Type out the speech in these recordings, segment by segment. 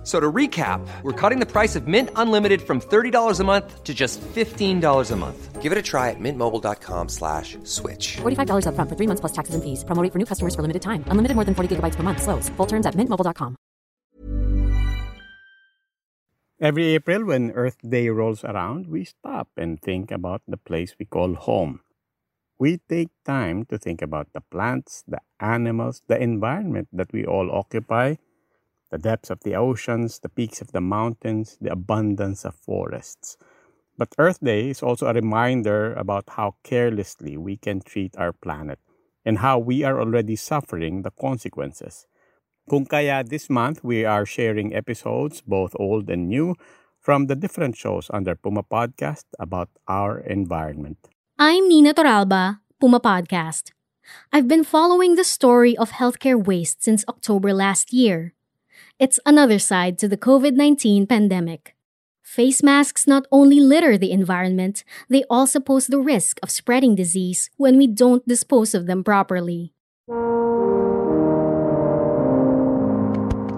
F- So to recap, we're cutting the price of Mint Unlimited from $30 a month to just $15 a month. Give it a try at mintmobile.com slash switch. $45 upfront for three months plus taxes and fees. Promo rate for new customers for limited time. Unlimited more than 40 gigabytes per month. Slows. Full terms at mintmobile.com. Every April, when Earth Day rolls around, we stop and think about the place we call home. We take time to think about the plants, the animals, the environment that we all occupy, the depths of the oceans, the peaks of the mountains, the abundance of forests. But Earth Day is also a reminder about how carelessly we can treat our planet and how we are already suffering the consequences. Kung kaya this month we are sharing episodes, both old and new, from the different shows under Puma Podcast about our environment. I'm Nina Toralba, Puma Podcast. I've been following the story of healthcare waste since October last year. It's another side to the COVID 19 pandemic. Face masks not only litter the environment, they also pose the risk of spreading disease when we don't dispose of them properly.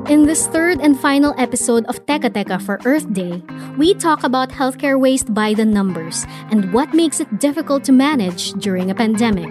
In this third and final episode of Teka Teka for Earth Day, we talk about healthcare waste by the numbers and what makes it difficult to manage during a pandemic.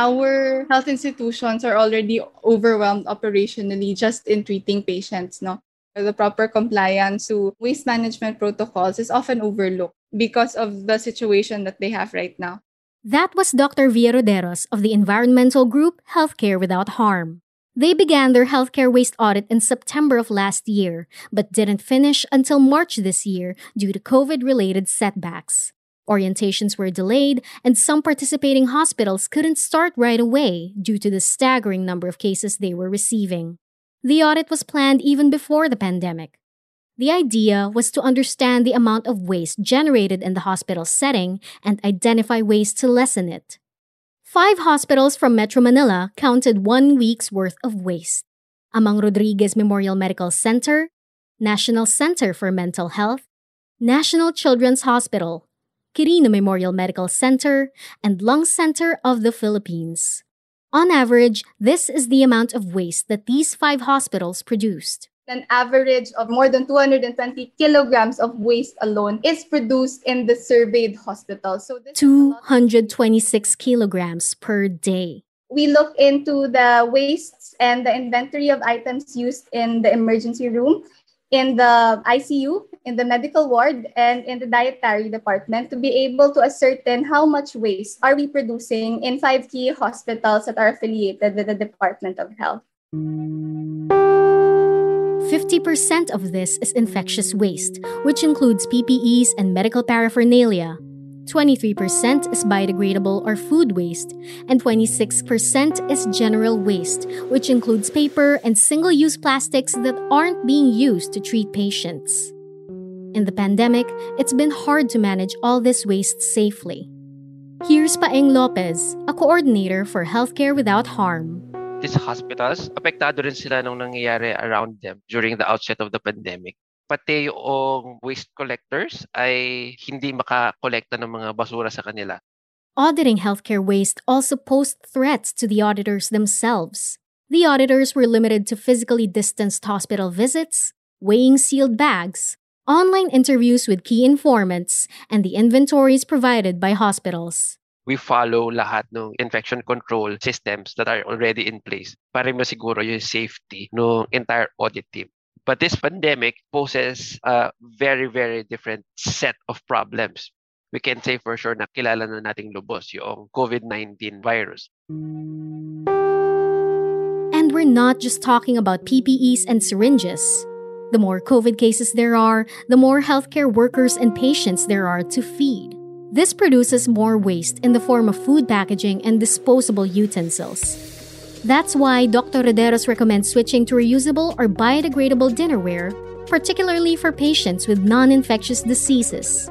Our health institutions are already overwhelmed operationally just in treating patients, no? The proper compliance to waste management protocols is often overlooked because of the situation that they have right now. That was Dr. Via Roderos of the environmental group Healthcare Without Harm. They began their healthcare waste audit in September of last year, but didn't finish until March this year due to COVID related setbacks. Orientations were delayed, and some participating hospitals couldn't start right away due to the staggering number of cases they were receiving. The audit was planned even before the pandemic. The idea was to understand the amount of waste generated in the hospital setting and identify ways to lessen it. Five hospitals from Metro Manila counted one week's worth of waste. Amang Rodriguez Memorial Medical Center, National Center for Mental Health, National Children's Hospital, Quirino Memorial Medical Center, and Lung Center of the Philippines. On average, this is the amount of waste that these five hospitals produced. An average of more than 220 kilograms of waste alone is produced in the surveyed hospitals. So this is 226 kilograms per day. we look into the wastes and the inventory of items used in the emergency room, in the ICU, in the medical ward, and in the dietary department to be able to ascertain how much waste are we producing in five key hospitals that are affiliated with the Department of Health. 50% of this is infectious waste, which includes PPEs and medical paraphernalia. 23% is biodegradable or food waste, and 26% is general waste, which includes paper and single use plastics that aren't being used to treat patients. In the pandemic, it's been hard to manage all this waste safely. Here's Paeng Lopez, a coordinator for Healthcare Without Harm. these hospitals, apektado rin sila nung nangyayari around them during the outset of the pandemic. Pati yung waste collectors ay hindi makakolekta ng mga basura sa kanila. Auditing healthcare waste also posed threats to the auditors themselves. The auditors were limited to physically distanced hospital visits, weighing sealed bags, online interviews with key informants, and the inventories provided by hospitals. We follow lahat ng infection control systems that are already in place para masiguro yung safety ng entire audit team. But this pandemic poses a very, very different set of problems. We can say for sure na kilala na nating lubos yung COVID-19 virus. And we're not just talking about PPEs and syringes. The more COVID cases there are, the more healthcare workers and patients there are to feed. This produces more waste in the form of food packaging and disposable utensils. That's why Dr. Roderos recommends switching to reusable or biodegradable dinnerware, particularly for patients with non infectious diseases.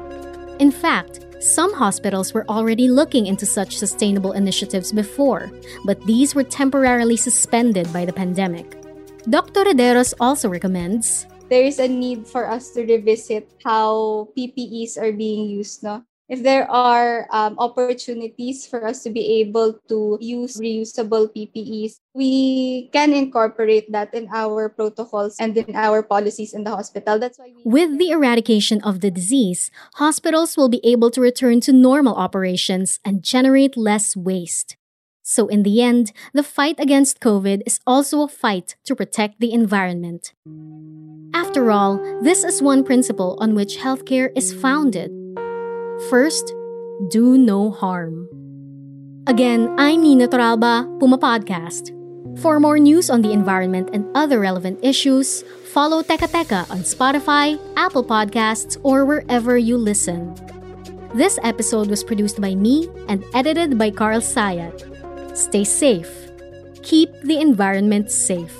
In fact, some hospitals were already looking into such sustainable initiatives before, but these were temporarily suspended by the pandemic. Dr. Roderos also recommends there is a need for us to revisit how PPEs are being used. No? if there are um, opportunities for us to be able to use reusable PPEs, we can incorporate that in our protocols and in our policies in the hospital. That's why we- With the eradication of the disease, hospitals will be able to return to normal operations and generate less waste. So, in the end, the fight against COVID is also a fight to protect the environment. After all, this is one principle on which healthcare is founded First, do no harm. Again, I'm Nina Toralba, Puma Podcast. For more news on the environment and other relevant issues, follow Teka Teka on Spotify, Apple Podcasts, or wherever you listen. This episode was produced by me and edited by Carl Sayat. Stay safe. Keep the environment safe.